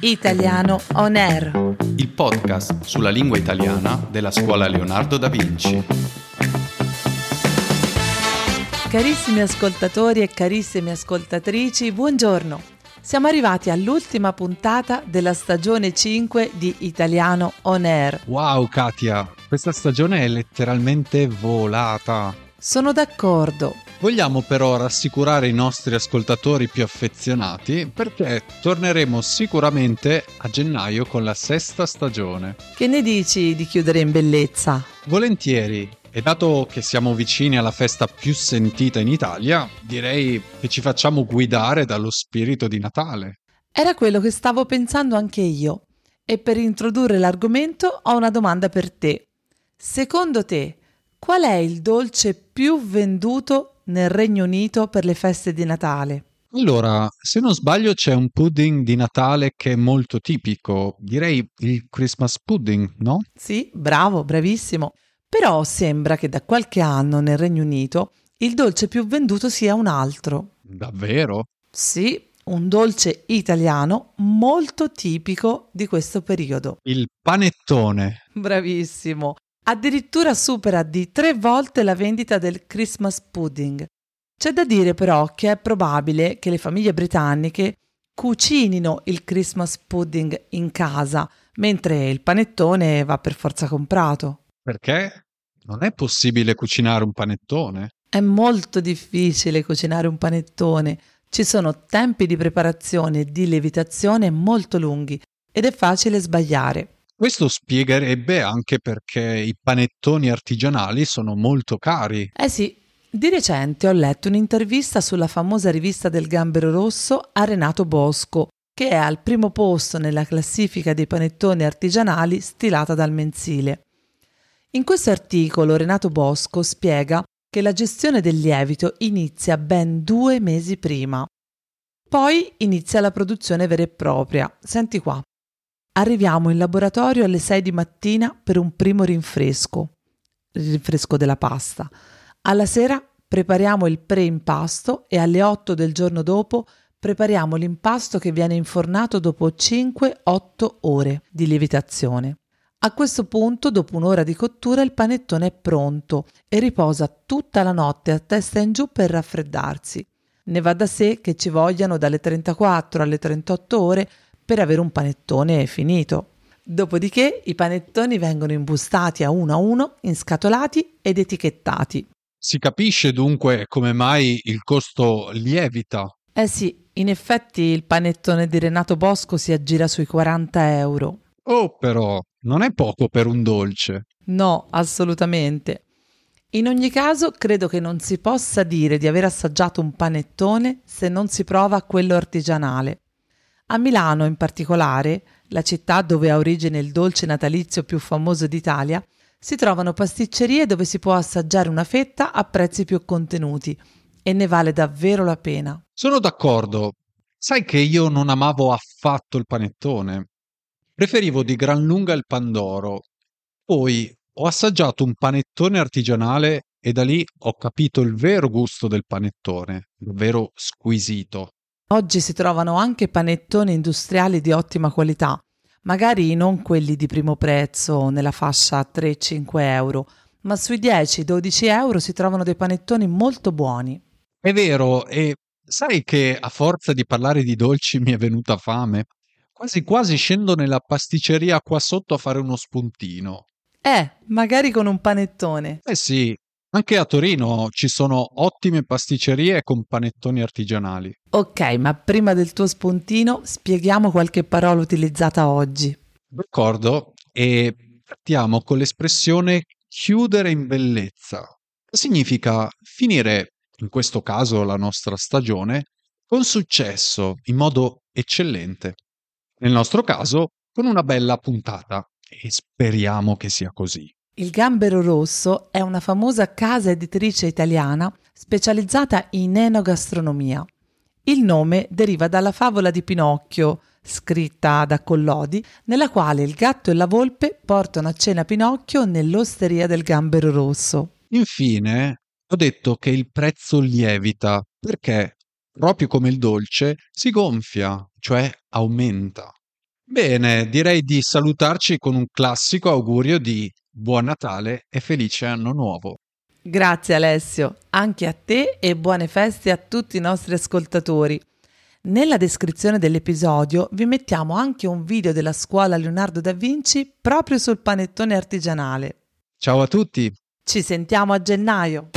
Italiano On Air. il podcast sulla lingua italiana della scuola Leonardo da Vinci. Carissimi ascoltatori e carissime ascoltatrici, buongiorno. Siamo arrivati all'ultima puntata della stagione 5 di Italiano On Air. Wow Katia, questa stagione è letteralmente volata. Sono d'accordo. Vogliamo però rassicurare i nostri ascoltatori più affezionati perché torneremo sicuramente a gennaio con la sesta stagione. Che ne dici di chiudere in bellezza? Volentieri. E dato che siamo vicini alla festa più sentita in Italia, direi che ci facciamo guidare dallo spirito di Natale. Era quello che stavo pensando anche io. E per introdurre l'argomento ho una domanda per te. Secondo te, qual è il dolce più venduto nel Regno Unito per le feste di Natale? Allora, se non sbaglio c'è un pudding di Natale che è molto tipico, direi il Christmas pudding, no? Sì, bravo, bravissimo. Però sembra che da qualche anno nel Regno Unito il dolce più venduto sia un altro. Davvero? Sì, un dolce italiano molto tipico di questo periodo. Il panettone. Bravissimo. Addirittura supera di tre volte la vendita del Christmas pudding. C'è da dire però che è probabile che le famiglie britanniche cucinino il Christmas pudding in casa, mentre il panettone va per forza comprato. Perché? Non è possibile cucinare un panettone. È molto difficile cucinare un panettone. Ci sono tempi di preparazione e di lievitazione molto lunghi ed è facile sbagliare. Questo spiegherebbe anche perché i panettoni artigianali sono molto cari. Eh sì, di recente ho letto un'intervista sulla famosa rivista del Gambero Rosso a Renato Bosco, che è al primo posto nella classifica dei panettoni artigianali stilata dal mensile. In questo articolo Renato Bosco spiega che la gestione del lievito inizia ben due mesi prima. Poi inizia la produzione vera e propria. Senti qua. Arriviamo in laboratorio alle 6 di mattina per un primo rinfresco, il rinfresco della pasta. Alla sera prepariamo il pre-impasto e alle 8 del giorno dopo prepariamo l'impasto che viene infornato dopo 5-8 ore di lievitazione. A questo punto, dopo un'ora di cottura, il panettone è pronto e riposa tutta la notte a testa in giù per raffreddarsi. Ne va da sé che ci vogliano dalle 34 alle 38 ore per avere un panettone finito. Dopodiché i panettoni vengono imbustati a uno a uno, inscatolati ed etichettati. Si capisce dunque come mai il costo lievita. Eh sì, in effetti il panettone di Renato Bosco si aggira sui 40 euro. Oh, però, non è poco per un dolce. No, assolutamente. In ogni caso, credo che non si possa dire di aver assaggiato un panettone se non si prova quello artigianale. A Milano, in particolare, la città dove ha origine il dolce natalizio più famoso d'Italia, si trovano pasticcerie dove si può assaggiare una fetta a prezzi più contenuti e ne vale davvero la pena. Sono d'accordo. Sai che io non amavo affatto il panettone. Preferivo di gran lunga il pandoro. Poi ho assaggiato un panettone artigianale e da lì ho capito il vero gusto del panettone, davvero squisito. Oggi si trovano anche panettoni industriali di ottima qualità, magari non quelli di primo prezzo nella fascia 3-5 euro, ma sui 10-12 euro si trovano dei panettoni molto buoni. È vero, e sai che a forza di parlare di dolci mi è venuta fame? Quasi quasi scendo nella pasticceria qua sotto a fare uno spuntino. Eh, magari con un panettone. Eh sì, anche a Torino ci sono ottime pasticcerie con panettoni artigianali. Ok, ma prima del tuo spuntino spieghiamo qualche parola utilizzata oggi. D'accordo, e partiamo con l'espressione chiudere in bellezza. Significa finire, in questo caso la nostra stagione, con successo, in modo eccellente. Nel nostro caso, con una bella puntata. E speriamo che sia così. Il Gambero Rosso è una famosa casa editrice italiana specializzata in enogastronomia. Il nome deriva dalla favola di Pinocchio, scritta da Collodi, nella quale il gatto e la volpe portano a cena Pinocchio nell'osteria del Gambero Rosso. Infine, ho detto che il prezzo lievita perché, proprio come il dolce, si gonfia, cioè aumenta. Bene, direi di salutarci con un classico augurio di buon Natale e felice anno nuovo. Grazie Alessio, anche a te e buone feste a tutti i nostri ascoltatori. Nella descrizione dell'episodio vi mettiamo anche un video della scuola Leonardo da Vinci proprio sul panettone artigianale. Ciao a tutti! Ci sentiamo a gennaio!